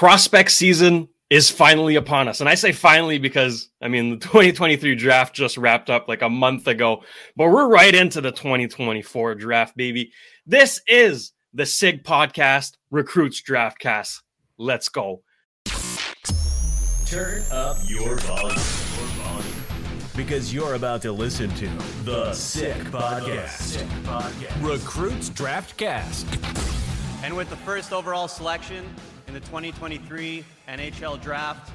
prospect season is finally upon us. And I say finally because I mean the 2023 draft just wrapped up like a month ago, but we're right into the 2024 draft, baby. This is the Sick podcast, Recruits Draft Cast. Let's go. Turn up your volume. Because you're about to listen to the Sick Podcast. Recruits Draft Cast. And with the first overall selection in the 2023 NHL Draft,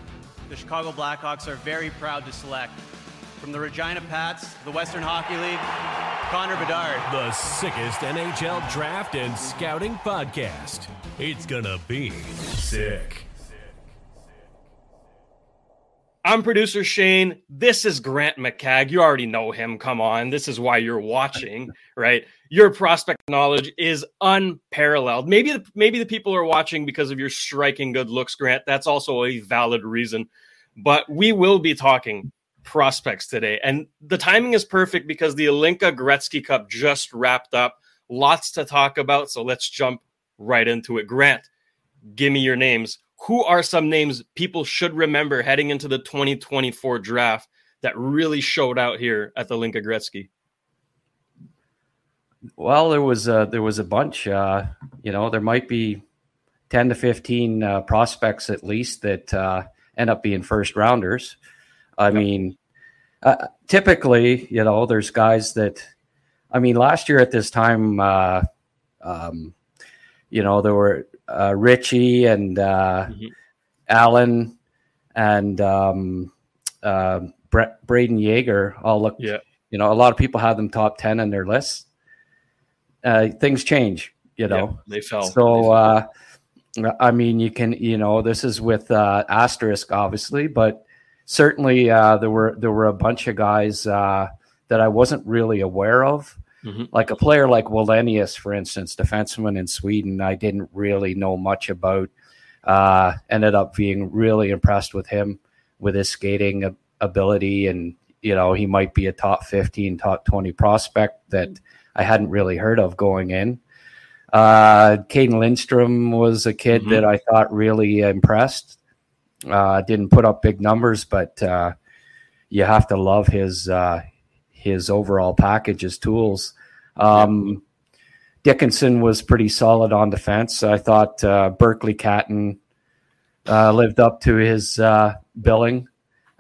the Chicago Blackhawks are very proud to select from the Regina Pats, the Western Hockey League, Connor Bedard. The sickest NHL draft and scouting podcast. It's gonna be sick. I'm producer Shayne. This is Grant McCagg. You already know him. Come on. This is why you're watching, right? Your prospect knowledge is unparalleled. Maybe the, maybe the people are watching because of your striking good looks, Grant. That's also a valid reason. But we will be talking prospects today. And the timing is perfect because the Hlinka Gretzky Cup just wrapped up. Lots to talk about. So let's jump right into it. Grant, give me your names who are some names people should remember heading into the 2024 draft that really showed out here at the Hlinka Gretzky? Well, there was a, there was a bunch. Uh, you know, there might be ten to fifteen uh, prospects at least that uh, end up being first rounders. I yep. mean, uh, typically, you know, there's guys that. I mean, last year at this time, uh, um, you know, there were uh, Ritchie and uh, mm-hmm. Allen and um, uh, Brayden Yager all look. Yeah. You know, a lot of people have them top ten in their lists. Uh, things change. You know, they fell. So, they fell. Uh, I mean, you can. You know, this is with uh, asterisk, obviously, but certainly uh, there were there were a bunch of guys uh, that I wasn't really aware of Mm-hmm. Like a player like Wallenius, for instance, defenseman in Sweden, I didn't really know much about. Uh, ended up being really impressed with him, with his skating ability, and you know he might be a top fifteen, top twenty prospect that I hadn't really heard of going in. Uh, Cayden Lindstrom was a kid mm-hmm. that I thought really impressed. Uh, didn't put up big numbers, but uh, you have to love his uh, his overall package, his tools. Um, Dickinson was pretty solid on defense. I thought uh, Berkeley Catton uh, lived up to his uh, billing.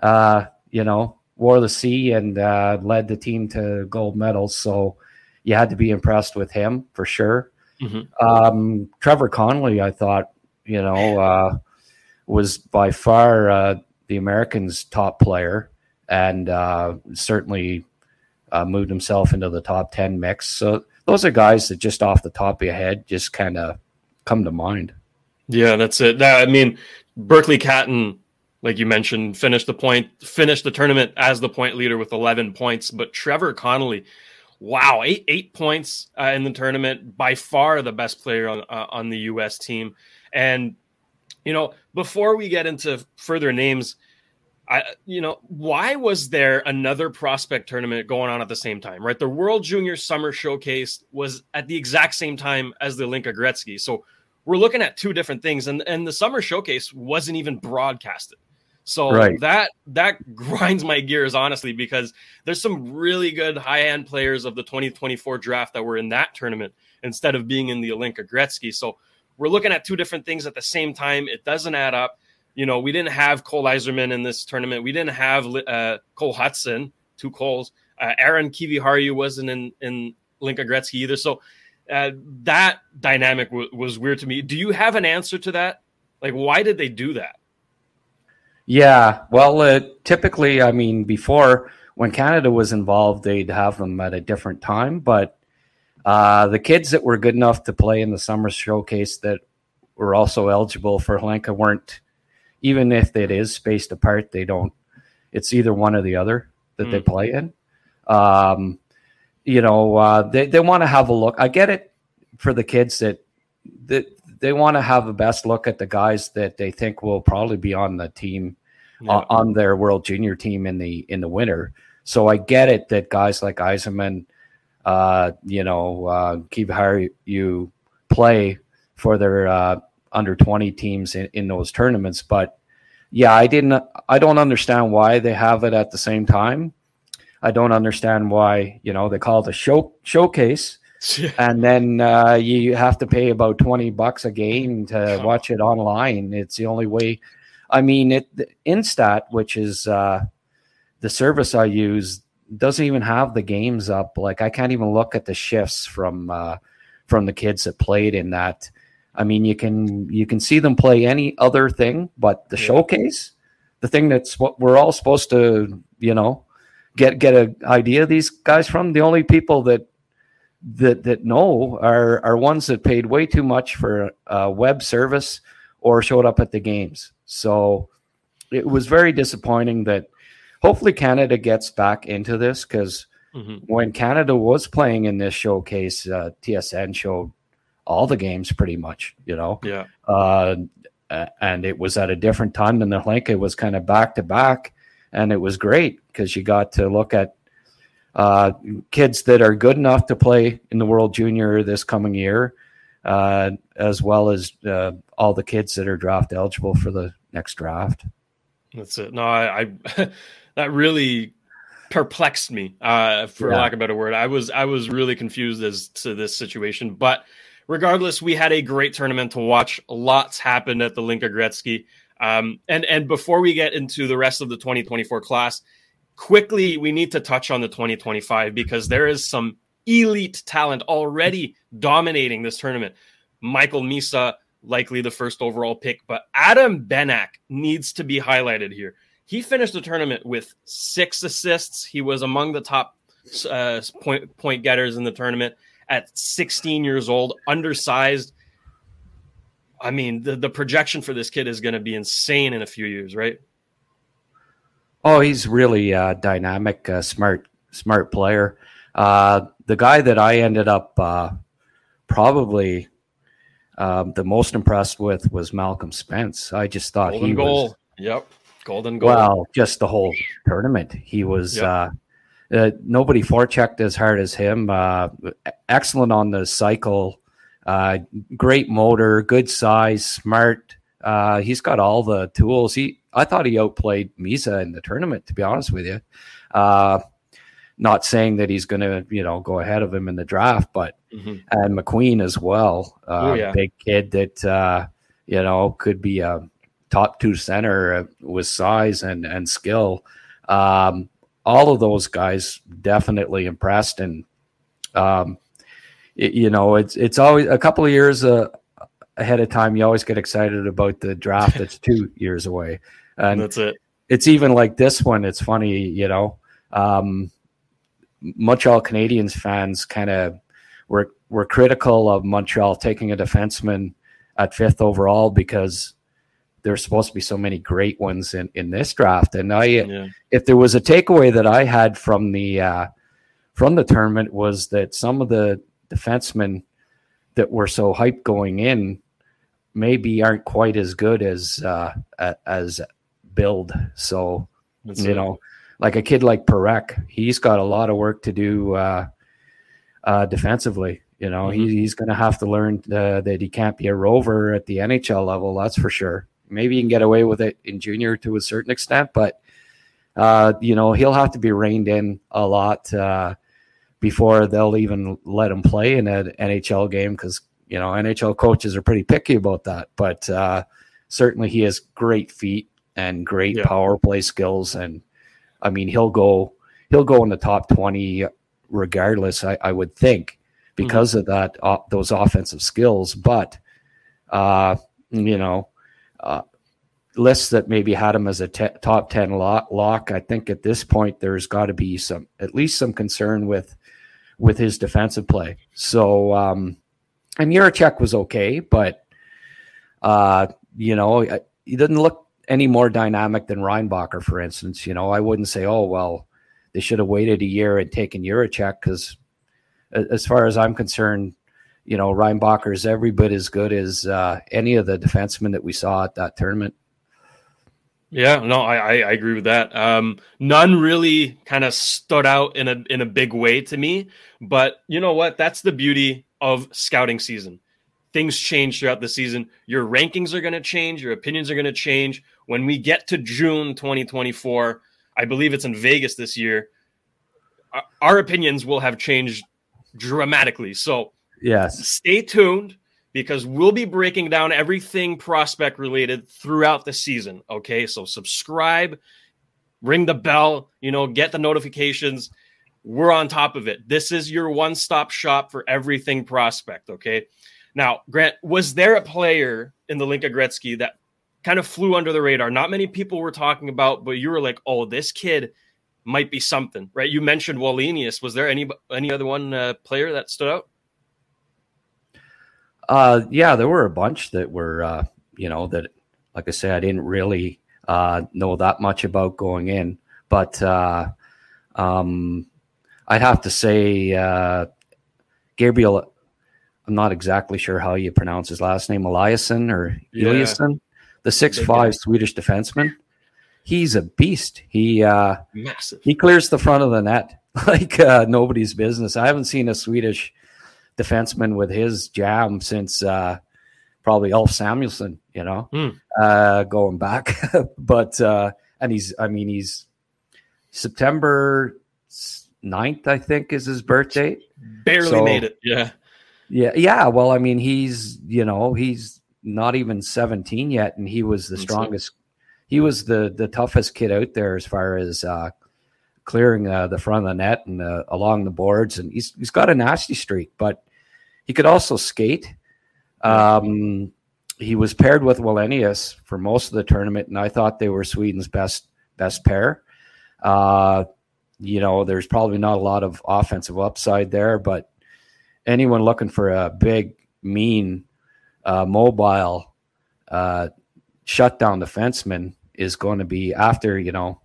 Uh, you know, wore the C and uh, led the team to gold medals. So you had to be impressed with him for sure. Mm-hmm. Um, Trevor Connolly, I thought, you know, uh, was by far the Americans' top player and certainly uh, moved himself into the top 10 mix. So those are guys that just off the top of your head just kind of come to mind. Yeah, that's it. That, I mean, Berkeley Catton, like you mentioned, finished the point, finished the tournament as the point leader with 11 points. But Trevor Connolly, wow, eight eight points uh, in the tournament, by far the best player on uh, on the U.S. team. And you know, before we get into further names, I, you know, why was there another prospect tournament going on at the same time, right? The World Junior Summer Showcase was at the exact same time as the Hlinka Gretzky. So we're looking at two different things, and and the Summer Showcase wasn't even broadcasted. So right. that that grinds my gears honestly because there's some really good high end players of the 2024 draft that were in that tournament instead of being in the Hlinka Gretzky. So we're looking at two different things at the same time. It doesn't add up you know, we didn't have Cole Eiserman in this tournament. We didn't have uh, Cole Hutson, two Coles. Uh, Aron Kiviharju wasn't in in Hlinka Gretzky either. So uh, that dynamic w- was weird to me. Do you have an answer to that? Like, why did they do that? Yeah, well, uh, typically, I mean, before when Canada was involved, they'd have them at a different time. But uh, the kids that were good enough to play in the summer showcase that were also eligible for Hlinka weren't even if it is spaced apart, they don't. It's either one or the other that mm. they play in. Um, you know, uh, they they want to have a look. I get it for the kids that that they want to have the best look at the guys that they think will probably be on the team yeah. uh, on their World Junior team in the in the winter. So I get it that guys like Eiserman, uh, you know, uh, keep higher you play for their uh, under 20 teams in, in those tournaments. But yeah, I didn't, I don't understand why they have it at the same time. I don't understand why, you know, they call it a show showcase. and then uh, you have to pay about 20 bucks a game to watch it online. It's the only way. I mean, it Instat, which is uh, the service I use, doesn't even have the games up. Like I can't even look at the shifts from uh, from the kids that played in that. I mean, you can you can see them play any other thing, but the yeah. showcase, the thing that's what we're all supposed to, you know, get get an idea of these guys from. The only people that that that know are are ones that paid way too much for a web service or showed up at the games. So it was very disappointing that hopefully Canada gets back into this because mm-hmm. when Canada was playing in this showcase, uh, TSN showed all the games pretty much, you know. Yeah. Uh, and it was at a different time than the link. It was kind of back to back, and it was great because you got to look at uh, kids that are good enough to play in the World Junior this coming year, uh, as well as uh, all the kids that are draft eligible for the next draft. That's it. No, I, I that really perplexed me, uh, for yeah. lack of a better word. I was I was really confused as to this situation, but regardless, we had a great tournament to watch. Lots happened at the Hlinka Gretzky. Um, and and before we get into the rest of the 2024 class, quickly we need to touch on the 2025 because there is some elite talent already dominating this tournament. Michael Misa, likely the first overall pick, but Adam Benak needs to be highlighted here. He finished the tournament with six assists. He was among the top uh, point point getters in the tournament at 16 years old, undersized. I mean, the, the projection for this kid is going to be insane in a few years, right? Oh, he's really a dynamic, uh, smart, smart player. Uh, the guy that I ended up uh, probably um, the most impressed with was Malcolm Spence. I just thought Golden he goal. was. Yep. Golden goal. Well, just the whole tournament. He was yep. uh, uh, nobody forechecked as hard as him. Uh, excellent on the cycle. Uh, great motor, good size, smart. Uh, he's got all the tools. He, I thought he outplayed Misa in the tournament. To be honest with you, uh, not saying that he's going to, you know, go ahead of him in the draft, but mm-hmm. and McQueen as well. Uh, oh, yeah. Big kid that you know could be a top two center with size and and skill. Um, all of those guys definitely impressed, and um, it, you know, it's it's always a couple of years uh, ahead of time. You always get excited about the draft that's two years away, and that's it. It's even like this one. It's funny, you know. Um, Montreal Canadiens fans kind of were were critical of Montreal taking a defenseman at fifth overall because there's supposed to be so many great ones in, in this draft. And I, yeah. if there was a takeaway that I had from the uh, from the tournament was that some of the defensemen that were so hyped going in maybe aren't quite as good as uh, as build. So That's you it. know, like a kid like Parekh, he's got a lot of work to do uh, uh, defensively. You know, mm-hmm. he, he's going to have to learn uh, that he can't be a rover at the NHL level. That's for sure. Maybe you can get away with it in junior to a certain extent, but uh, you know he'll have to be reined in a lot uh, before they'll even let him play in an NHL game because you know NHL coaches are pretty picky about that. But uh, certainly he has great feet and great yeah. power play skills, and I mean he'll go he'll go in the top twenty regardless. I, I would think because mm-hmm. of that uh, those offensive skills, but uh, you know uh, lists that maybe had him as a te- top 10 lock, lock, I think at this point there's got to be some at least some concern with with his defensive play. So um and Jiricek was okay, but uh you know, he didn't look any more dynamic than Reinbacher, for instance. You know, I wouldn't say, oh well, they should have waited a year and taken Jiricek because as far as I'm concerned, you know, Reinbacher is every bit as good as uh, any of the defensemen that we saw at that tournament. Yeah, no, I, I, agree with that. Um, none really kind of stood out in a in a big way to me, but you know what? That's the beauty of scouting season. things change throughout the season. Your rankings are going to change, your opinions are going to change. When we get to June 2024, I believe it's in Vegas this year, our opinions will have changed dramatically. So, yes, stay tuned because we'll be breaking down everything prospect related throughout the season. Okay, so subscribe, ring the bell, you know, get the notifications. We're on top of it. This is your one stop shop for everything prospect. Okay. Now, Grant, was there a player in the Hlinka Gretzky that kind of flew under the radar? Not many people were talking about, but you were like, oh, this kid might be something, right? You mentioned Wallenius. Was there any any other one uh, player that stood out? Uh, yeah, there were a bunch that were, uh, you know, that, like I said, I didn't really uh, know that much about going in, but uh, um, I'd have to say uh, Gabriel. I'm not exactly sure how you pronounce his last name, Eliason or yeah. Eliasson, the six five Swedish defenseman he's a beast. He uh, massive. He clears the front of the net like uh, nobody's business. I haven't seen a Swedish defenseman with his jam since uh, probably Ulf Samuelsson. You know, mm. uh, going back, but uh, and he's. I mean, he's September 9th, I think, is his birthday. Barely so, made it. Yeah. Yeah. Yeah. Well, I mean, he's you know he's not even 17 yet, and he was the strongest he was the the toughest kid out there as far as uh, clearing uh, the front of the net and uh, along the boards, and he's he's got a nasty streak, but he could also skate. Um, he was paired with Wallenius for most of the tournament, and I thought they were Sweden's best best pair. Uh, you know, there's probably not a lot of offensive upside there, but anyone looking for a big, mean, uh, mobile uh, shutdown defenseman is going to be after you know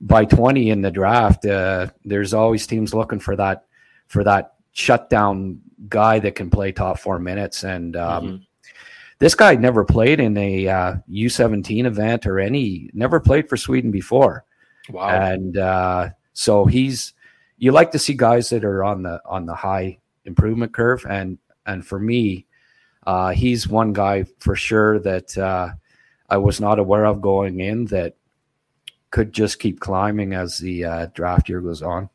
by 20 in the draft uh, there's always teams looking for that for that shutdown guy that can play top four minutes. And um, mm-hmm. this guy never played in a uh, u17 event or any never played for sweden before. Wow. And uh, so he's you like to see guys that are on the on the high improvement curve. And and for me uh, he's one guy for sure that uh, I was not aware of going in that could just keep climbing as the uh, draft year goes on.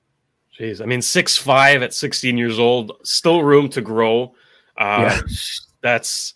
Jeez, I mean, six five at 16 years old, still room to grow. Uh, yeah. That's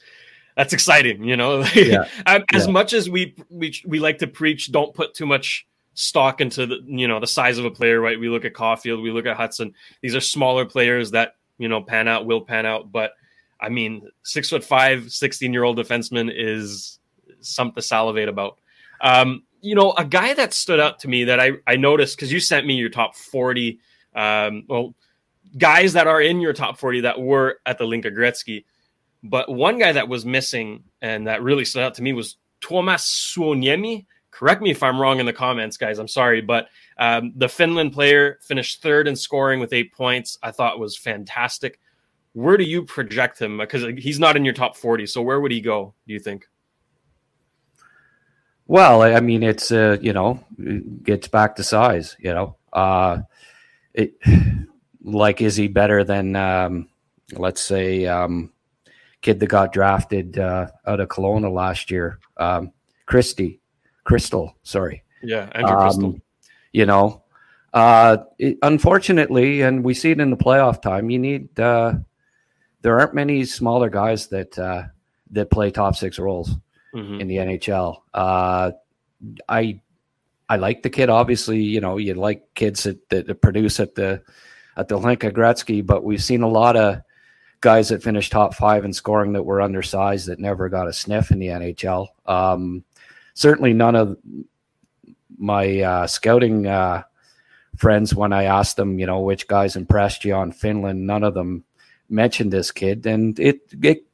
that's exciting, you know. Yeah. as yeah. much as we we we like to preach, don't put too much stock into the you know the size of a player. Right? We look at Caufield, we look at Hutson. These are smaller players that you know pan out, will pan out. But I mean, six foot five, 16 year old defenseman is something to salivate about. Um, you know, a guy that stood out to me that I, I noticed because you sent me your top 40, um, well, guys that are in your top 40 that were at the Hlinka Gretzky. But one guy that was missing and that really stood out to me was Tuomas Suoniemi. Correct me if I'm wrong in the comments, guys. I'm sorry. But um, the Finland player finished third in scoring with eight points. I thought was fantastic. Where do you project him? Because he's not in your top 40. So where would he go, do you think? Well, I mean, it's uh, you know, it gets back to size. You know, uh, it like is he better than um, let's say um, kid that got drafted uh, out of Kelowna last year, um, Christie, Cristall, sorry. Yeah, Andrew um, Cristall. You know, uh, it, unfortunately, and we see it in the playoff time. You need uh, there aren't many smaller guys that uh, that play top six roles mm-hmm. in the NHL. Uh, I I like the kid. Obviously, you know you like kids that, that produce at the at the Hlinka Gretzky, but we've seen a lot of guys that finished top five in scoring that were undersized that never got a sniff in the NHL. Um, certainly, none of my uh, scouting uh, friends, when I asked them, you know, which guys impressed you on Finland, none of them mentioned this kid, and it it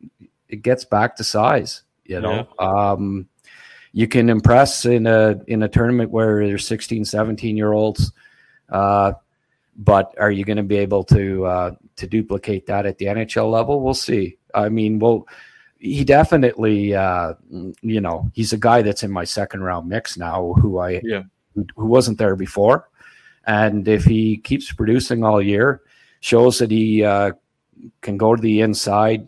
it gets back to size. You know, yeah. um, you can impress in a in a tournament where there's 16, 17 year olds, uh, but are you going to be able to uh, to duplicate that at the NHL level? We'll see. I mean, well, he definitely, uh, you know, he's a guy that's in my second round mix now, who I yeah. who, who wasn't there before, and if he keeps producing all year, shows that he uh, can go to the inside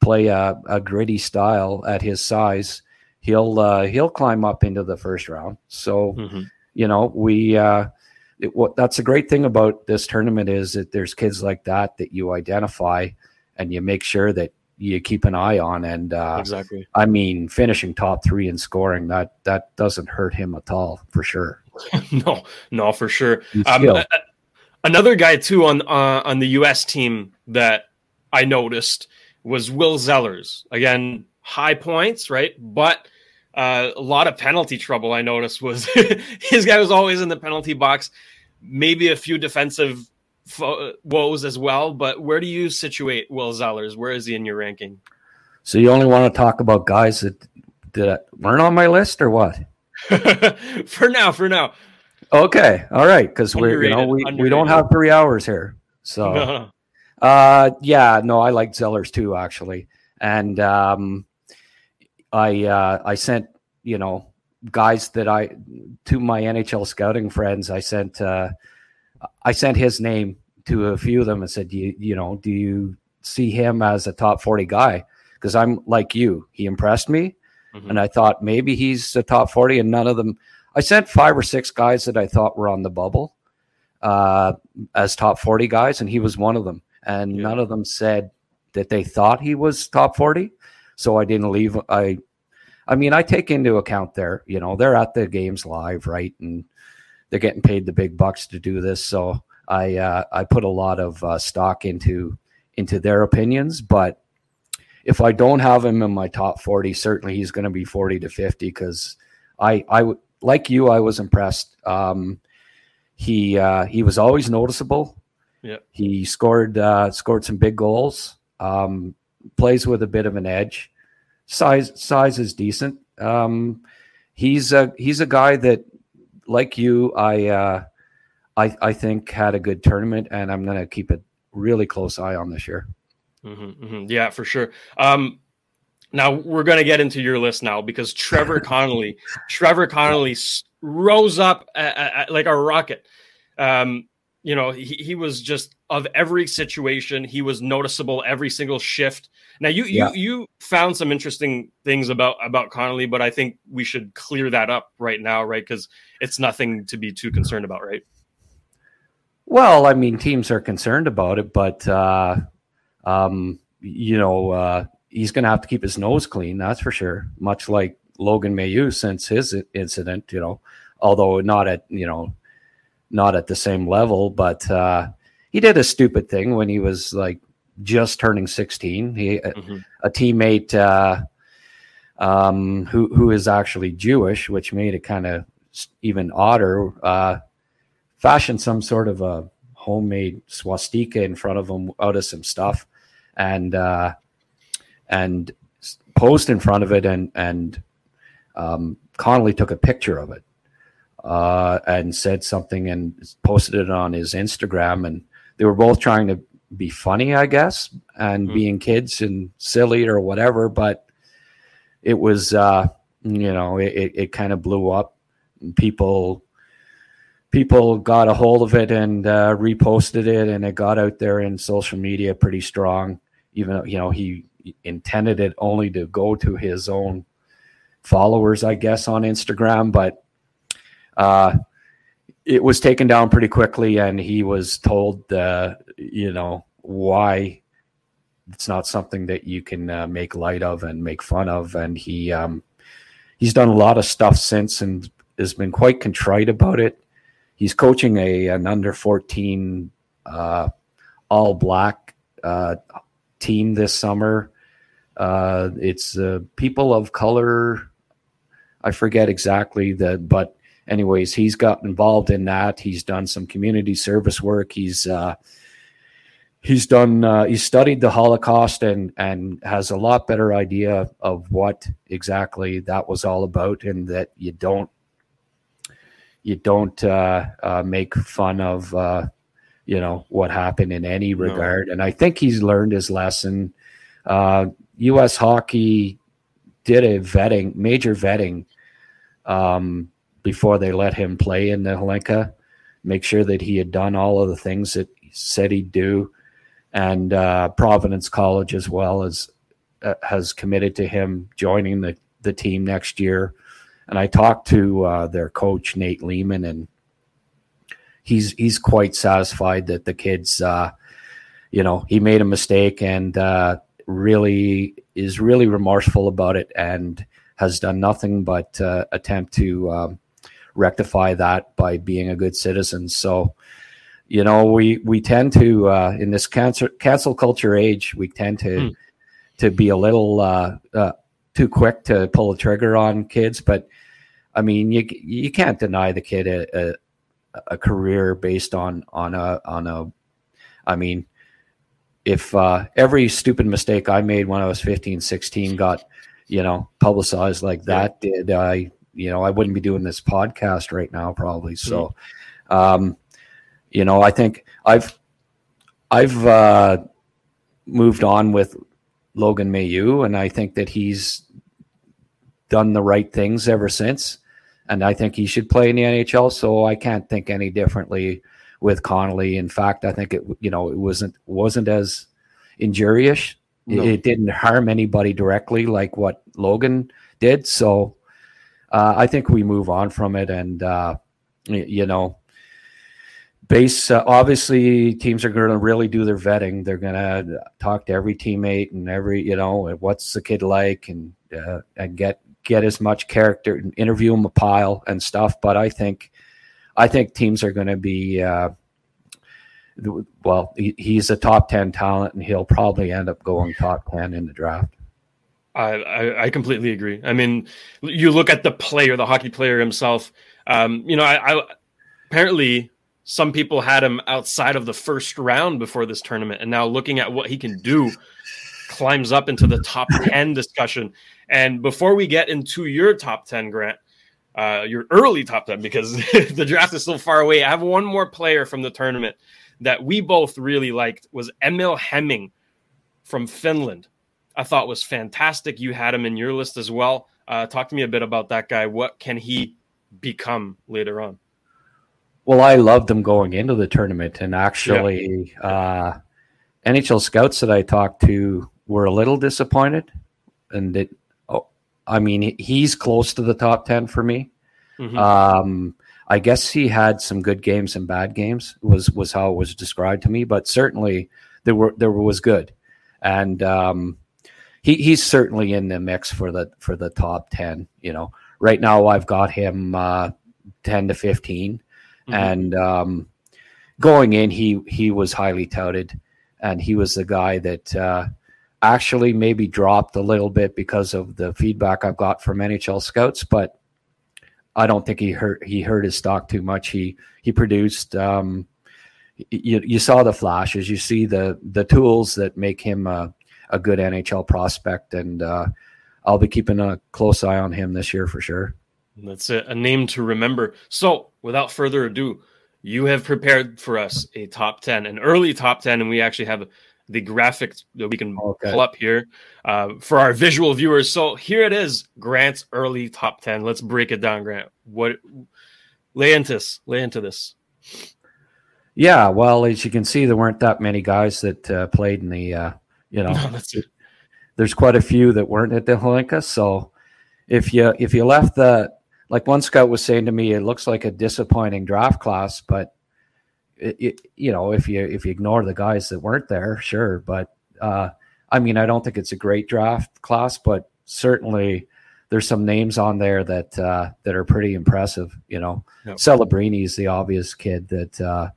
play a, a gritty style at his size, he'll uh, he'll climb up into the first round. So mm-hmm. you know we uh, it, what that's a great thing about this tournament is that there's kids like that that you identify and you make sure that you keep an eye on. And uh, exactly, I mean, finishing top three in scoring that that doesn't hurt him at all for sure. no, no, for sure. Um, another guy too on uh, on the U.S. team that I noticed was Will Zellers. Again, high points, right? But uh, a lot of penalty trouble. I noticed was his guy was always in the penalty box. Maybe a few defensive fo- woes as well. But where do you situate Will Zellers? Where is he in your ranking? So you only want to talk about guys that that weren't on my list, or what? for now, for now. Okay, all right, because we're you know we, we don't have three hours here, so uh, yeah, no, I like Zellers too, actually, and um, I uh, I sent you know guys that I to my NHL scouting friends. I sent uh, I sent his name to a few of them and said, you you know, do you see him as a top forty guy? Because I'm like you, he impressed me, mm-hmm. and I thought maybe he's a top forty, and none of them. I sent five or six guys that I thought were on the bubble uh, as top forty guys, and he was one of them. And yeah. none of them said that they thought he was top forty so I didn't leave. I, I mean, I take into account there. You know, they're at the games live, right, and they're getting paid the big bucks to do this. So I, uh, I put a lot of uh, stock into into their opinions. But if I don't have him in my top forty, certainly he's going to be forty to fifty because I, I like you, I was impressed. Um, he uh, he was always noticeable. Yeah, he scored uh, scored some big goals. Um, plays with a bit of an edge. Size size is decent. Um, he's a he's a guy that, like you, I uh, I I think had a good tournament, and I'm going to keep a really close eye on this year. Mm-hmm, mm-hmm. Yeah, for sure. Um, now we're going to get into your list now because Trevor Connolly, Trevor Connolly rose up like a rocket. Um, you know, he, he was just of every situation. He was noticeable every single shift. Now you yeah. you you found some interesting things about about Connolly, but I think we should clear that up right now, right? Because it's nothing to be too concerned about, right? Well, I mean, teams are concerned about it, but uh, um, you know, uh, he's going to have to keep his nose clean. That's for sure. Much like Logan Mailloux since his incident, you know, although not at you know not at the same level, but uh, he did a stupid thing when he was like just turning 16. He mm-hmm. a, a, teammate uh, um, who who is actually Jewish, which made it kind of even odder. Uh, fashioned some sort of a homemade swastika in front of him out of some stuff, and uh, and posed in front of it, and and um, Connolly took a picture of it uh, and said something and posted it on his Instagram. And they were both trying to be funny, I guess, and mm. being kids and silly or whatever. But it was, uh, you know, it, it kind of blew up. People people got a hold of it and uh, reposted it, and it got out there in social media pretty strong. Even though you know he intended it only to go to his own followers, I guess, on Instagram, but uh, it was taken down pretty quickly, and he was told, uh, you know, why it's not something that you can uh, make light of and make fun of. And he um, he's done a lot of stuff since, and has been quite contrite about it. He's coaching a an under fourteen uh, all black uh, team this summer. Uh, it's uh, people of color. I forget exactly the, but anyways, he's got involved in that. He's done some community service work. He's uh, he's done uh, he's studied the Holocaust and and has a lot better idea of what exactly that was all about, and that you don't you don't uh, uh, make fun of uh, you know what happened in any regard. No. And I think he's learned his lesson. U.S. Uh, hockey did a vetting, major vetting. Um, before they let him play in the Hlinka, make sure that he had done all of the things that he said he'd do. And uh, Providence College, as well as uh, has committed to him joining the the team next year. And I talked to uh, their coach Nate Leaman, and he's he's quite satisfied that the kids, uh, you know, he made a mistake and uh, really is really remorseful about it and has done nothing but uh, attempt to um, rectify that by being a good citizen. So, you know, we we tend to uh, in this cancer cancel culture age, we tend to mm. to be a little uh, uh, too quick to pull the trigger on kids. But I mean, you you can't deny the kid a, a, a career based on on a on a. I mean, if uh, every stupid mistake I made when I was 15, 16 got, you know, publicized like that, did I, you know, I wouldn't be doing this podcast right now, probably. Mm-hmm. So, um, you know, I think I've, I've uh, moved on with Logan Mailloux, and I think that he's done the right things ever since. And I think he should play in the NHL. So I can't think any differently with Connolly. In fact, I think it you know it wasn't wasn't as injurious. No. It, it, didn't harm anybody directly like what Logan did. So uh, I think we move on from it, and uh, you know, base uh, obviously teams are going to really do their vetting. They're going to talk to every teammate and every you know what's the kid like, and uh, and get get as much character, and interview him a pile and stuff. But I think I think teams are going to be. Uh, well, he, he's a top ten talent, and he'll probably end up going top ten in the draft. I, I, completely agree. I mean, you look at the player, the hockey player himself. Um, you know, I, I apparently some people had him outside of the first round before this tournament, and now looking at what he can do, climbs up into the top ten discussion. And before we get into your top ten, Grant, uh, your early top 10 because the draft is still far away. I have one more player from the tournament that we both really liked was Emil Hemming from Finland. I thought was fantastic. You had him in your list as well. Uh, talk to me a bit about that guy. What can he become later on? Well, I loved him going into the tournament, and actually, yeah. uh, NHL scouts that I talked to were a little disappointed, and it I mean, he's close to the top 10 for me. Mm-hmm. Um, I guess he had some good games and bad games was was how it was described to me, but certainly there were there was good, and um, he he's certainly in the mix for the for the top ten. You know, right now I've got him uh, ten to 15 mm-hmm. and um, going in he he was highly touted, and he was the guy that uh, actually maybe dropped a little bit because of the feedback I've got from NHL scouts, but I don't think he hurt he hurt his stock too much. He he produced um, you, you saw the flashes, you see the the tools that make him a, a good NHL prospect, and uh, I'll be keeping a close eye on him this year for sure. That's a, a name to remember. So, without further ado, you have prepared for us a top 10, an early top 10, and we actually have the graphics that we can okay. pull up here uh, for our visual viewers. So here it is, Grant's early top ten. Let's break it down, Grant. What lay into this? Lay into this. Yeah, well, as you can see, there weren't that many guys that uh, played in the. Uh, you know, no, there's quite a few that weren't at the Hlinka. So if you if you left the like one scout was saying to me, it looks like a disappointing draft class, but it, it, you know, if you if you ignore the guys that weren't there, sure. But uh, I mean, I don't think it's a great draft class, but certainly there's some names on there that uh, that are pretty impressive. You know, yep. Celebrini is the obvious kid that uh,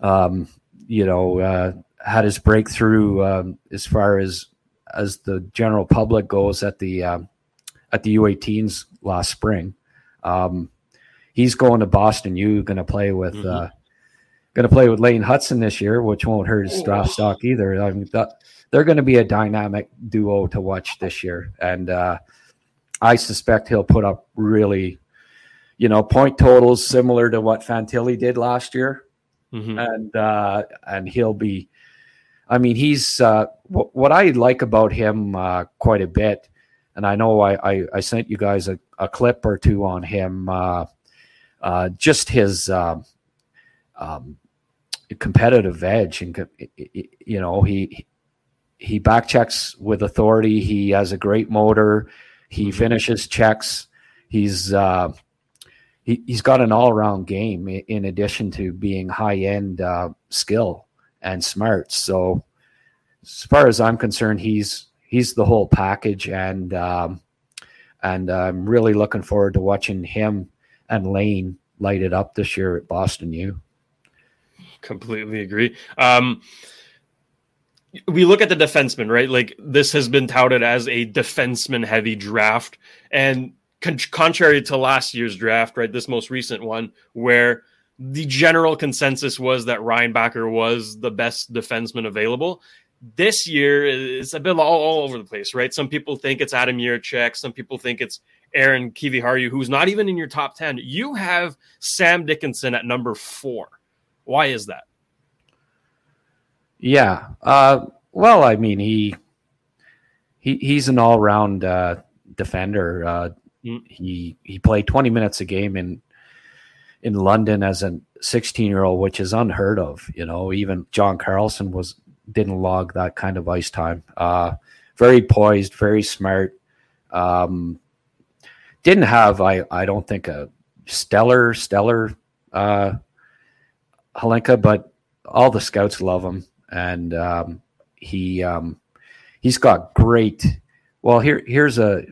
um, you know uh, had his breakthrough um, as far as as the general public goes at the um, at the U18s last spring. Um, he's going to Boston U, going to play with mm-hmm. Going to play with Lane Hutson this year, which won't hurt his draft stock either. I mean, they're going to be a dynamic duo to watch this year, and uh, I suspect he'll put up really, you know, point totals similar to what Fantilli did last year, mm-hmm. and uh, and he'll be. I mean, he's uh, w- what I like about him uh, quite a bit, and I know I, I, I sent you guys a, a, clip or two on him. Uh, uh, just his um, um competitive edge, and you know he he back checks with authority. He has a great motor. He mm-hmm. finishes checks. He's uh, he, has got an all around game in addition to being high end uh, skill and smart. So as far as I'm concerned, he's he's the whole package, and um, and I'm really looking forward to watching him and Lane light it up this year at Boston U. Completely agree. Um, we look at the defenseman, right? Like this has been touted as a defenseman heavy draft, and con- contrary to last year's draft, right? This most recent one, where the general consensus was that Reinbacher was the best defenseman available. This year is a bit all, all over the place, right? Some people think it's Adam Jiricek. Some people think it's Aron Kiviharju, who's not even in your top 10. You have Sam Dickinson at number four. Why is that? Yeah. Uh, well, I mean, he he he's an all round uh, defender. Uh, mm. He he played 20 minutes a game in in London as a 16 year old, which is unheard of. You know, even John Carlson was didn't log that kind of ice time. Uh, very poised, very smart. Um, didn't have I I don't think a stellar stellar uh, Hlinka, but all the scouts love him and um, he um, he's got great. Well, here here's a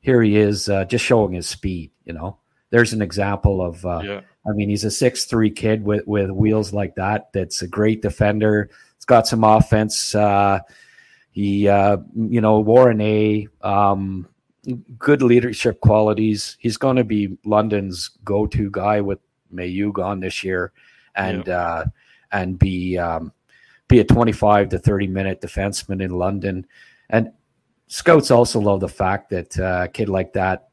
here he is uh, just showing his speed. You know, there's an example of. Uh, yeah. I mean, he's a six three kid with with wheels like that. That's a great defender. He's got some offense. Uh, he, uh, you know, Warren A. Um, good leadership qualities. He's going to be London's go-to guy with Mailloux gone this year, and yeah. uh, and be um, be a 25 to 30 minute defenseman in London. And scouts also love the fact that uh, a kid like that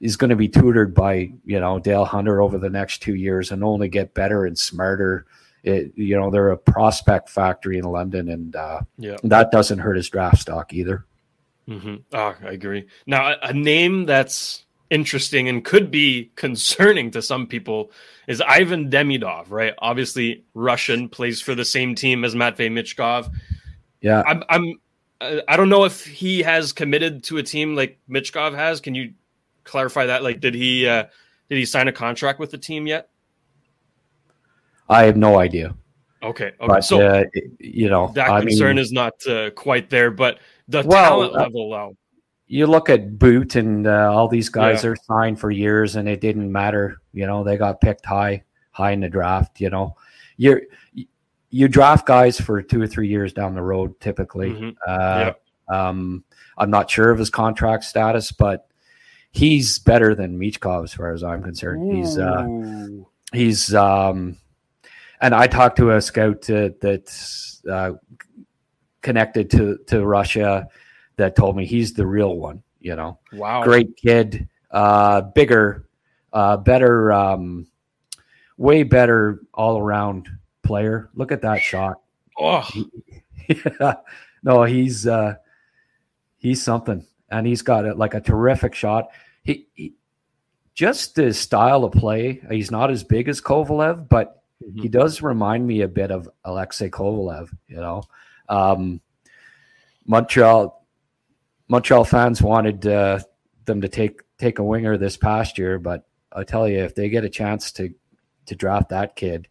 is going to be tutored by, you know, Dale Hunter over the next two years and only get better and smarter. It, you know, they're a prospect factory in London, and uh, yeah. that doesn't hurt his draft stock either. Mm-hmm. Oh, I agree. Now, a, a name that's interesting and could be concerning to some people is Ivan Demidov, right? Obviously, Russian plays for the same team as Matvey Michkov. Yeah, I'm. I'm I don't know if he has committed to a team like Michkov has. Can you clarify that? Like, did he uh, did he sign a contract with the team yet? I have no idea. Okay. Okay. But, so uh, you know that I concern mean, is not uh, quite there, but the well, talent uh, level, though you look at Boot and uh, all these guys yeah. are signed for years, and it didn't matter. You know, they got picked high, high in the draft. You know, you you draft guys for two or three years down the road, typically. Mm-hmm. Uh, yeah. um, I'm not sure of his contract status, but he's better than Michkov as far as I'm concerned. Ooh. He's uh, he's um, and I talked to a scout uh, that's uh, connected to to Russia that told me he's the real one. You know, wow, great kid, uh, bigger, uh, better, um, way better all around player. Look at that shot. Oh, yeah. no, he's uh, he's something, and he's got a, like a terrific shot. He, he just his style of play. He's not as big as Kovalev, but mm-hmm. he does remind me a bit of Alexei Kovalev. You know, um, Montreal Montreal fans wanted uh, them to take take a winger this past year, but I tell you, if they get a chance to to draft that kid,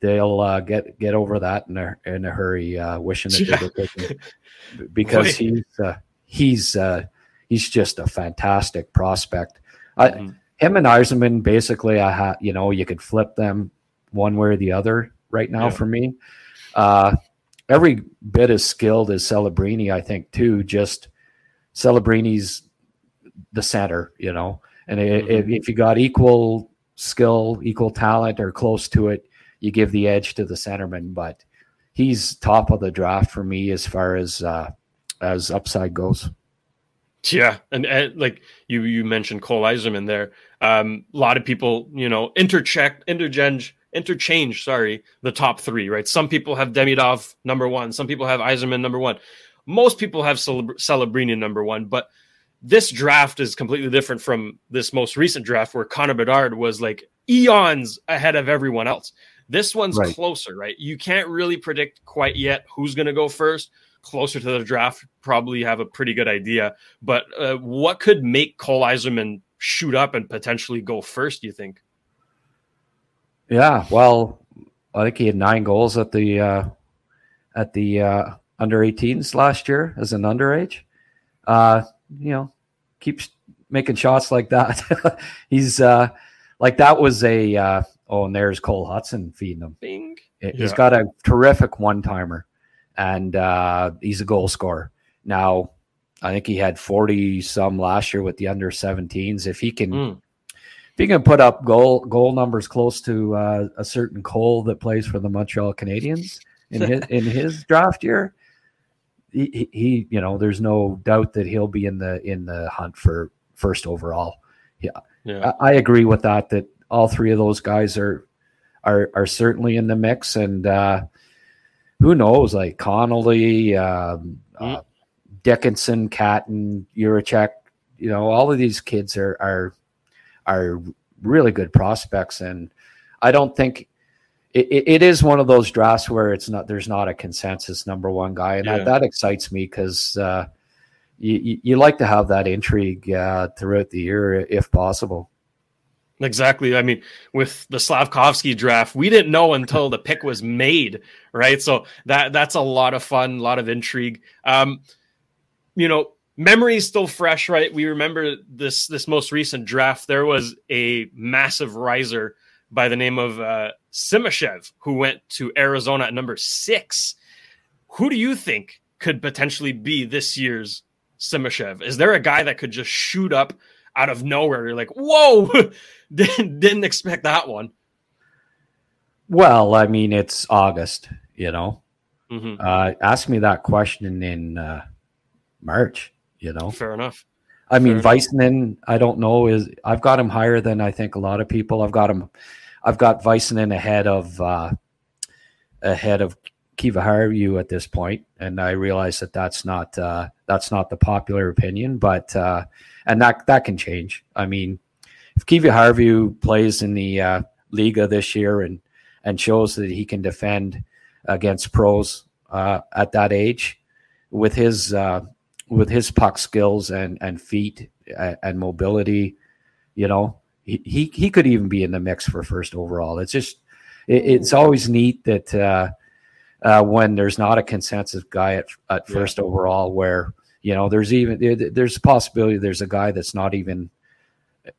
they'll uh, get get over that in a in a hurry, uh, wishing that yeah. they taking because he's uh, he's uh, he's just a fantastic prospect. Mm-hmm. him and Eiserman, basically, I had you know you could flip them one way or the other right now yeah. for me. Uh, every bit as skilled as Celebrini, I think, too. Just Celebrini's the center, you know. And mm-hmm. if, if you got equal skill, equal talent, or close to it, you give the edge to the centerman. But he's top of the draft for me as far as uh, as upside goes. Yeah, and, and, like you you mentioned Cole Eiserman there. Um, a lot of people, you know, intercheck, interchange, interchange. Sorry, the top three, right? Some people have Demidov number one. Some people have Eiserman number one most people have Celebrini number one, but this draft is completely different from this most recent draft where Connor Bedard was like eons ahead of everyone else. This one's right. closer, right? You can't really predict quite yet who's going to go first. closer to the draft probably have a pretty good idea. But uh, what could make Cole Eiserman shoot up and potentially go first? Do you think? Yeah, well, I think he had nine goals at the uh, at the uh, under 18s last year as an underage. Uh, you know, keeps making shots like that. He's uh, like that was a uh, oh, and there's Cole Hutson feeding him. Bing. He's yeah. got a terrific one timer, and uh, he's a goal scorer. Now, I think he had 40 some last year with the under 17s. If he can, mm. if he can put up goal goal numbers close to uh, a certain Cole that plays for the Montreal Canadiens in his in his draft year, he, he, you know, there's no doubt that he'll be in the in the hunt for first overall. Yeah, yeah. I, I agree with that. That all three of those guys are are are certainly in the mix, and uh, who knows, like Connelly, um, mm. uh, Dickinson, Catton, Jiricek, you know, all of these kids are are are really good prospects, and I don't think it, it is one of those drafts where it's not there's not a consensus number one guy, and yeah. that, that excites me because uh, you, you like to have that intrigue uh, throughout the year if possible. Exactly. I mean, with the Slavkovsky draft, we didn't know until the pick was made, right? So that that's a lot of fun, a lot of intrigue. Um, you know, memory is still fresh, right? We remember this this most recent draft. There was a massive riser by the name of uh, Simashev, who went to Arizona at number six. Who do you think could potentially be this year's Simashev? Is there a guy that could just shoot up out of nowhere? You're like, whoa, didn't, didn't expect that one. Well, I mean, it's August, you know. Mm-hmm. Uh, ask me that question in uh, March, you know. Fair enough. I mean, Väisänen, I don't know, is I've got him higher than I think a lot of people. I've got him I've got Väisänen ahead of uh, ahead of Kiviharju at this point, and I realize that that's not uh, that's not the popular opinion, but uh, and that that can change. I mean, if Kiviharju plays in the uh, Liiga this year and and shows that he can defend against pros uh, at that age with his uh, with his puck skills and and feet and, and mobility, you know, he, he could even be in the mix for first overall. It's just it, it's always neat that uh, uh, when there's not a consensus guy at, at first yeah. overall, where you know there's even there's a possibility there's a guy that's not even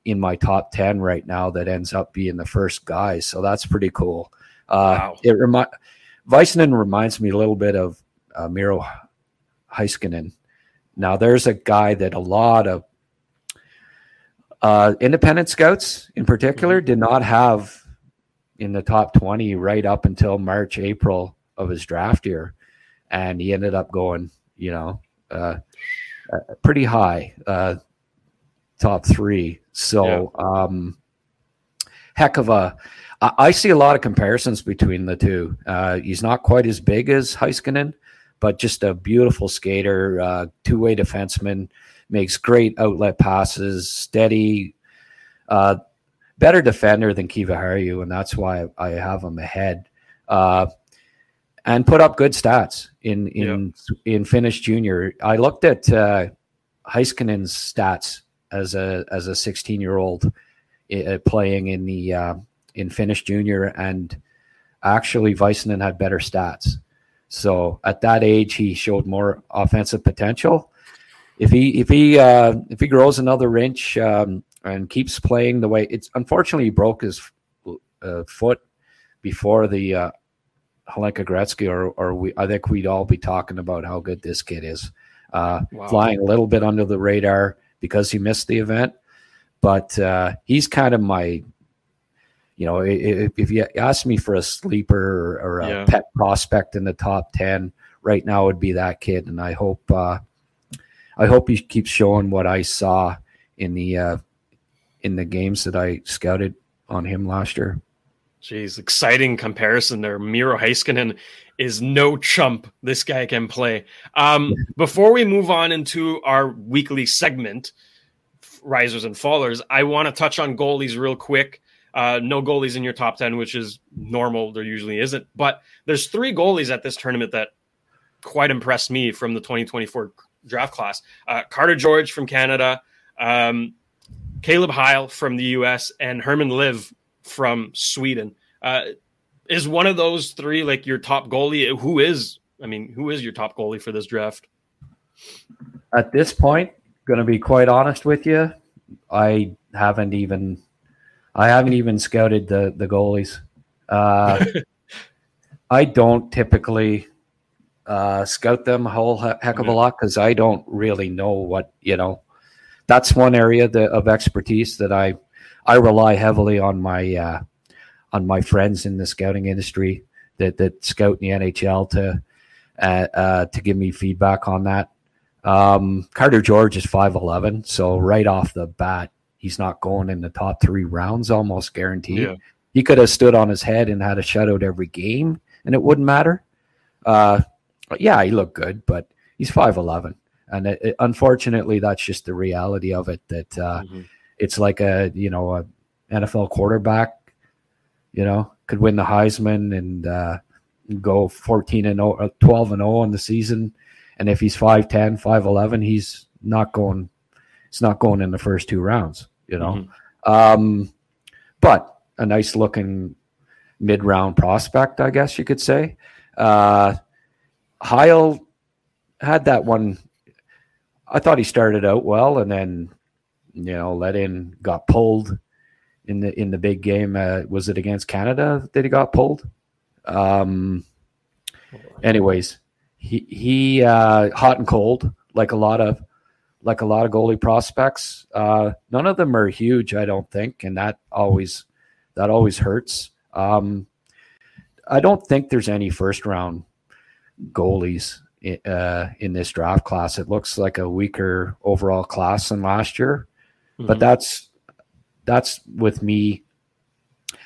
in my top ten right now that ends up being the first guy. So that's pretty cool. Uh, wow. It remind Väisänen reminds me a little bit of uh, Miro Heiskanen. Now there's a guy that a lot of uh, independent scouts, in particular, mm-hmm. did not have in the top 20 right up until March, April of his draft year. And he ended up going, you know, uh, uh, pretty high, uh, top three. So, yeah. um, heck of a. I, I see a lot of comparisons between the two. Uh, he's not quite as big as Heiskanen, but just a beautiful skater, uh, two way defenseman makes great outlet passes, steady, uh, better defender than Kiviharju, and that's why I have him ahead. Uh, and put up good stats in in in Finnish junior. I looked at uh, Heiskanen's stats as a as a 16 year old uh, playing in the uh, in Finnish junior, and actually Väisänen had better stats. So at that age, he showed more offensive potential if he if he uh, if he grows another inch um, and keeps playing the way it's unfortunately he broke his uh, foot before the uh, Hlinka Gretzky or or we I think we'd all be talking about how good this kid is. Uh, wow. Flying a little bit under the radar because he missed the event, but uh, he's kind of my you know, if, if, you ask me for a sleeper or, or a yeah. pet prospect in the top 10 right now would be that kid. And I hope, uh, I hope he keeps showing what I saw in the uh, in the games that I scouted on him last year. Jeez, exciting comparison there. Miro Heiskanen is no chump. This guy can play. Um, before we move on into our weekly segment, risers and fallers, I want to touch on goalies real quick. Uh, no goalies in your top 10, which is normal. There usually isn't. But there's three goalies at this tournament that quite impressed me from the 2024 draft class. Uh, Carter George from Canada, um, Caleb Heil from the U.S., and Herman Liv from Sweden. Uh, is one of those three like your top goalie? Who is? I mean, who is your top goalie for this draft? At this point, going to be quite honest with you, I haven't even, I haven't even scouted the the goalies. Uh, I don't typically uh, scout them a whole heck of a mm-hmm. lot because I don't really know what you know. That's one area that, of expertise that I I rely heavily on my uh, on my friends in the scouting industry that that scout in the NHL to uh, uh, to give me feedback on that. Um, Carter George is five eleven, so right off the bat, he's not going in the top three rounds, almost guaranteed. Yeah. He could have stood on his head and had a shutout every game, and it wouldn't matter. Uh, yeah, he looked good, but he's five eleven, and it, it, unfortunately, that's just the reality of it. That uh, mm-hmm. it's like a you know a NFL quarterback, you know, could win the Heisman and uh, go fourteen and 0, uh, 12 and zero oh on the season, and if he's 5'10", 5'11", he's not going. It's not going in the first two rounds, you know. Mm-hmm. Um, but a nice looking mid round prospect, I guess you could say. Uh, Heil had that one. I thought he started out well, and then you know let in got pulled in the in the big game. Uh, was it against Canada that he got pulled? Um. Anyways, he he uh, hot and cold like a lot of like a lot of goalie prospects. Uh, none of them are huge, I don't think, and that always that always hurts. Um, I don't think there's any first round goalies uh, in this draft class. It looks like a weaker overall class than last year, mm-hmm. but that's that's with me.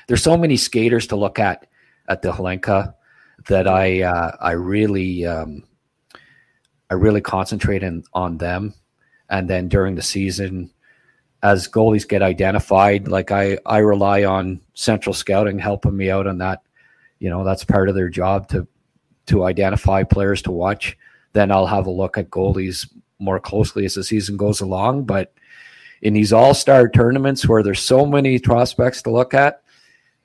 There's so many skaters to look at at the Hlinka that I uh, I really um, I really concentrate in, on them, and then during the season, as goalies get identified, like I I rely on Central Scouting helping me out on that. You know that's part of their job to to identify players to watch. Then I'll have a look at goalies more closely as the season goes along. But in these all star tournaments where there's so many prospects to look at,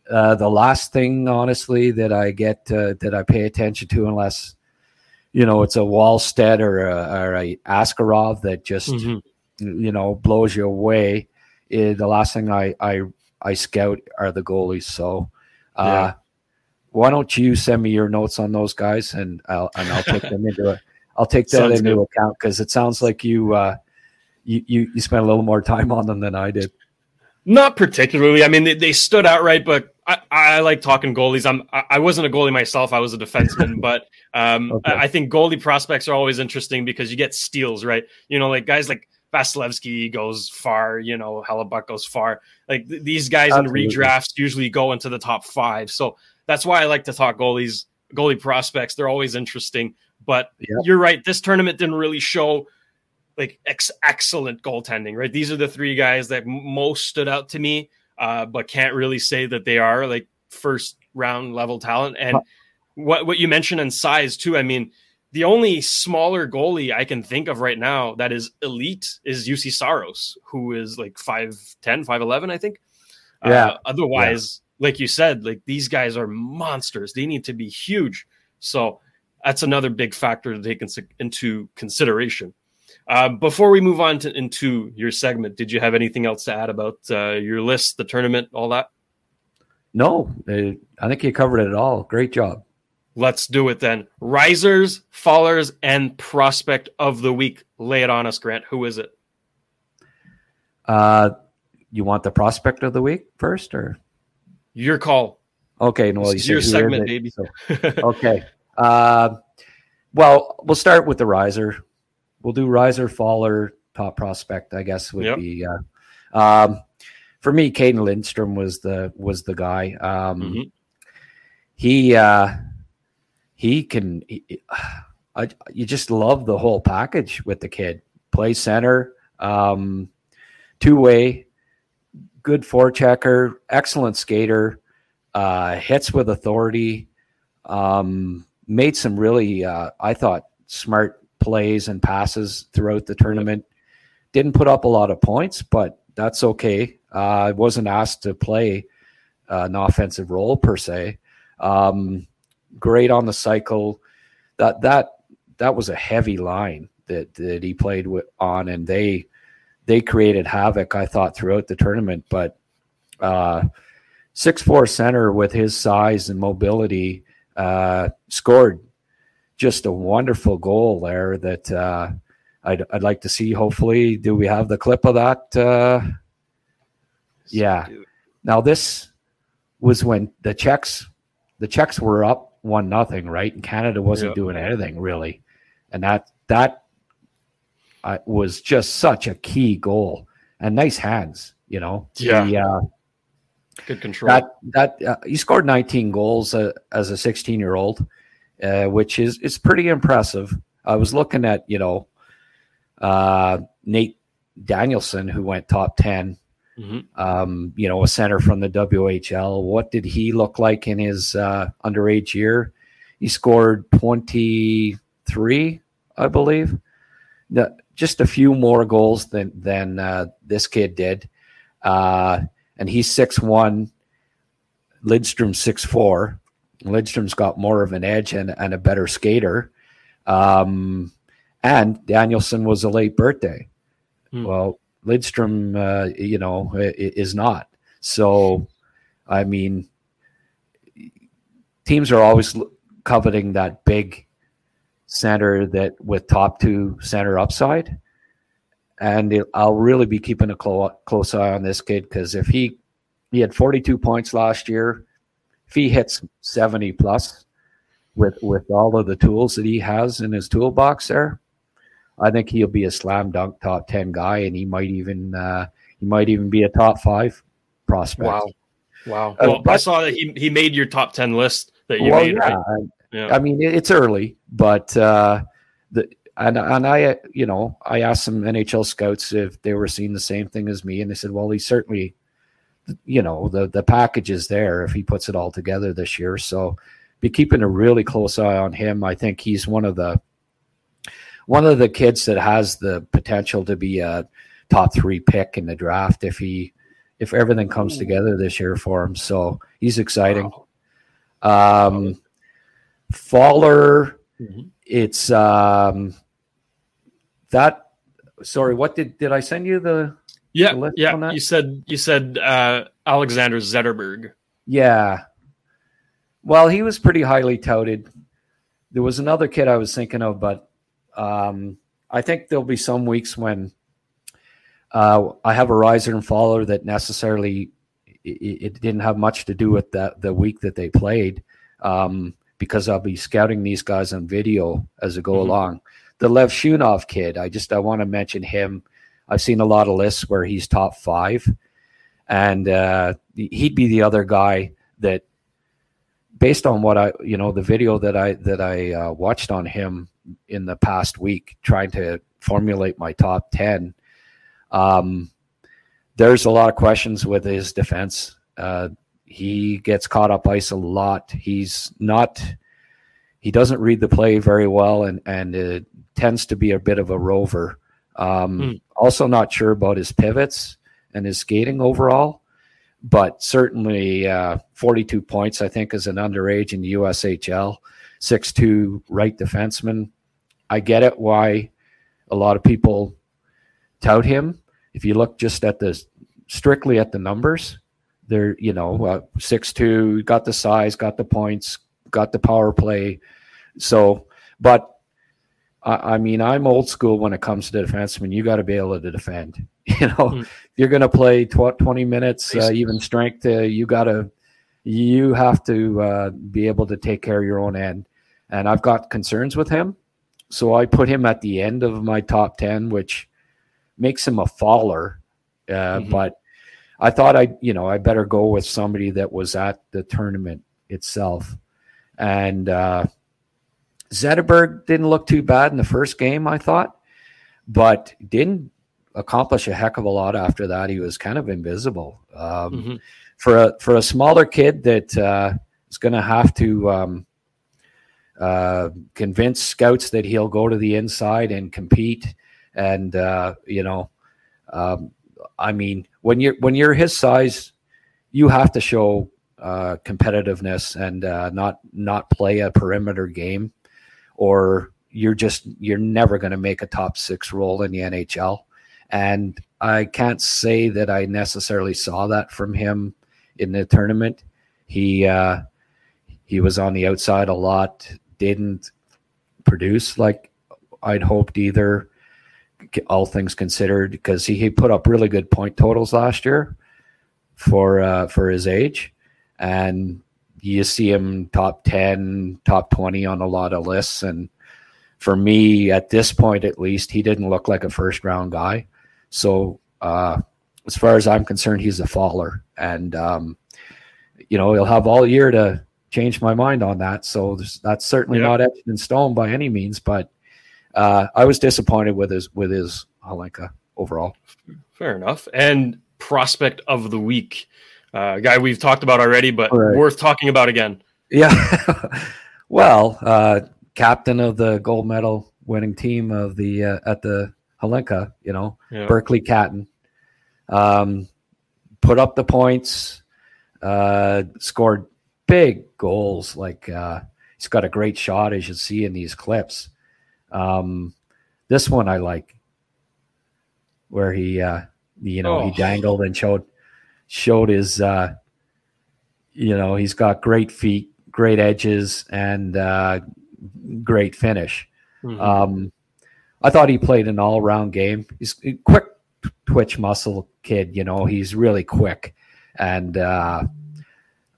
uh, the last thing, honestly, that I get uh, that I pay attention to, unless you know it's a Wallstedt or a, or a Askarov that just mm-hmm. you know blows you away, is the last thing I I I scout are the goalies. So. Uh, yeah why don't you send me your notes on those guys and I'll and I'll take them into it. I'll take that sounds into good. account because it sounds like you uh you, you you spent a little more time on them than I did. Not particularly. I mean, they, they stood out right, but I, I like talking goalies. I'm I, I wasn't a goalie myself. I was a defenseman, but um, okay. I, I think goalie prospects are always interesting because you get steals, right? You know, like guys like Vasilevskiy goes far, you know, Hellebuyck goes far. Like th- these guys Absolutely. in redrafts usually go into the top five. So that's why I like to talk goalies, goalie prospects. They're always interesting. But yep. you're right. This tournament didn't really show like ex- excellent goaltending, right? These are the three guys that most stood out to me, uh, but can't really say that they are like first round level talent. And what what you mentioned in size too. I mean, the only smaller goalie I can think of right now that is elite is Juuse Saros, who is like 5'10, 5'11, I think. Yeah. Uh, otherwise, like you said, like these guys are monsters. They need to be huge. So that's another big factor to take into consideration. Uh, before we move on to, into your segment, did you have anything else to add about uh, your list, the tournament, all that? No, uh, I think you covered it all. Great job. Let's do it then. Risers, fallers, and prospect of the week. Lay it on us, Grant. Who is it? Uh, you want the prospect of the week first, or your call. Okay, well, you your segment, baby. So, okay. Uh, well, we'll start with the riser. We'll do riser, faller, top prospect. I guess would yep. be. Uh, um, for me, Cayden Lindstrom was the was the guy. Um, mm-hmm. He uh, he can. He, I, you just love the whole package with the kid. Play center, um, two way, good forechecker, excellent skater, uh, hits with authority. Um, made some really, uh, I thought, smart plays and passes throughout the tournament. Didn't put up a lot of points, but that's okay. I wasn't asked to play uh, an offensive role per se. Um, great on the cycle. That that that was a heavy line that that he played with, on, and they they created havoc. I thought throughout the tournament, but uh, six four center with his size and mobility uh, scored just a wonderful goal there that uh, I'd, I'd like to see. Hopefully, do we have the clip of that? Uh, yeah. Now this was when the Czechs the Czechs were up one nothing, right? And Canada wasn't yeah. doing anything really, and that that uh, was just such a key goal and nice hands. You know, yeah. The, uh, Good control. That that uh, he scored 19 goals uh, as a 16 year old, uh, which is is pretty impressive. I was looking at you know uh, Nate Danielson, who went top 10. Mm-hmm. Um, you know, a center from the WHL. What did he look like in his uh, underage year? He scored 23, I believe. The, just a few more goals than than uh, this kid did. Uh, and he's six one. Lindstrom six four. Lindstrom's got more of an edge and, and a better skater. Um, and Danielson was a late birthday. Hmm. Well, Lindstrom, uh, you know, is not. So, I mean, teams are always coveting that big center that with top two center upside and it, I'll really be keeping a clo- close eye on this kid because if he he had 42 points last year, if he hits 70 plus with with all of the tools that he has in his toolbox there, I think he'll be a slam dunk top 10 guy, and he might even uh, he might even be a top five prospect. Wow, wow. Uh, well, but, I saw that he he made your top 10 list that you well, made. Yeah, right? Yeah. I mean, it's early, but uh, the and and I, you know, I asked some NHL scouts if they were seeing the same thing as me, and they said, "Well, he certainly, you know, the the package is there if he puts it all together this year." So, be keeping a really close eye on him. I think he's one of the one of the kids that has the potential to be a top three pick in the draft if he if everything comes together this year for him. So he's exciting. Wow. Um, Faller, mm-hmm. it's um, that sorry, what did did I send you the yeah the yeah you said you said uh, Alexander Zetterberg. Yeah, well, he was pretty highly touted. There was another kid I was thinking of, but um, I think there'll be some weeks when uh, I have a riser and faller that necessarily it, it, didn't have much to do with that the week that they played um, because I'll be scouting these guys on video as I go mm-hmm. along the Levshunov kid, I just I want to mention him. I've seen a lot of lists where he's top five, and uh, he'd be the other guy that, based on what I you know the video that I that I uh, watched on him in the past week, trying to formulate my top ten. Um, there's a lot of questions with his defense. Uh, he gets caught up ice a lot. He's not. He doesn't read the play very well, and and it tends to be a bit of a rover. Um, mm. Also, not sure about his pivots and his skating overall, but certainly uh, 42 points, I think, as an underage in the USHL. 6'2 right defenseman. I get it why a lot of people tout him. If you look just at the strictly at the numbers, they're, you know, uh, two got the size, got the points, got the power play. So, but I, I mean, I'm old school when it comes to defensemen. You got to be able to defend. You know, mm. you're going to play tw- 20 minutes, uh, even strength. Uh, you got to, you have to uh, be able to take care of your own end. And I've got concerns with him, so I put him at the end of my top 10, which makes him a faller. Uh, mm-hmm. But I thought I, you know, I better go with somebody that was at the tournament itself. And uh, Zetterberg didn't look too bad in the first game, I thought, but didn't accomplish a heck of a lot after that. He was kind of invisible. Um, mm-hmm. For a for a smaller kid that uh, is going to have to um, uh, convince scouts that he'll go to the inside and compete. And uh, you know, um, I mean, when you're when you're his size, you have to show uh, competitiveness and uh, not not play a perimeter game, or you're just you're never going to make a top six role in the NHL. And I can't say that I necessarily saw that from him in the tournament. He uh, he was on the outside a lot, didn't produce like I'd hoped either. All things considered, because he, he put up really good point totals last year for uh, for his age, and you see him top ten, top twenty on a lot of lists. And for me, at this point at least, he didn't look like a first round guy. So uh, as far as I'm concerned, he's a faller, and um, you know he'll have all year to change my mind on that. So that's certainly not etched in stone by any means. But uh, I was disappointed with his with his Hlinka overall. Fair enough. And prospect of the week, uh, guy we've talked about already, but right. worth talking about again. Yeah. well, uh, captain of the gold medal winning team of the uh, at the Hlinka, you know, yeah. Berkly Catton. Um, put up the points, uh, scored big goals. Like uh, he's got a great shot, as you see in these clips. Um, this one I like, where he, uh, you know, oh. he dangled and showed showed his, uh, you know, he's got great feet, great edges, and uh, great finish. Mm-hmm. Um, I thought he played an all around game. He's a quick twitch muscle kid, you know, he's really quick. And uh,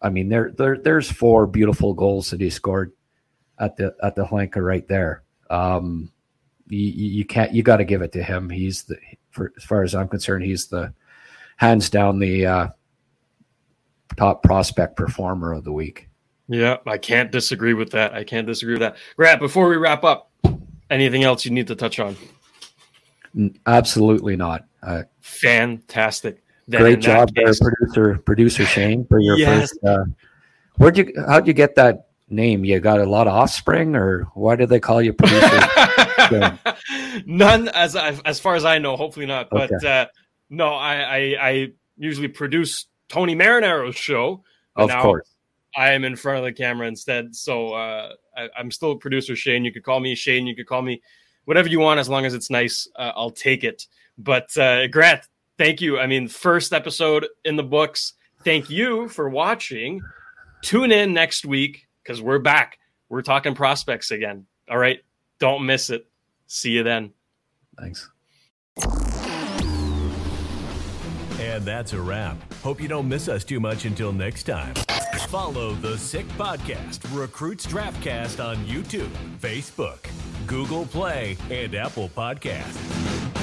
I mean, there, there there's four beautiful goals that he scored at the at the Hlinka right there. Um, you, you can't you got to give it to him. He's the for as far as I'm concerned, he's the hands down the uh, top prospect performer of the week. Yeah, I can't disagree with that. I can't disagree with that. Grant, before we wrap up, Anything else you need to touch on? Absolutely not. Uh, Fantastic. Then great job case, there, producer producer Shayne, for your yes. first. Uh, where'd you? How'd you get that name? You got a lot of offspring, or why did they call you producer? None, as as far as I know. Hopefully not. But okay. uh, no, I, I, I usually produce Tony Marinaro's show. Of course. I am in front of the camera instead. So uh, I, am still producer Shayne. You could call me Shayne. You could call me whatever you want as long as it's nice. Uh, I'll take it. But uh, Grant, thank you. I mean, first episode in the books. Thank you for watching. Tune in next week because we're back. We're talking prospects again. All right. Don't miss it. See you then. Thanks. And that's a wrap. Hope you don't miss us too much until next time. Follow the Sick Podcast, Recruits Draftcast on YouTube, Facebook, Google Play, and Apple Podcasts.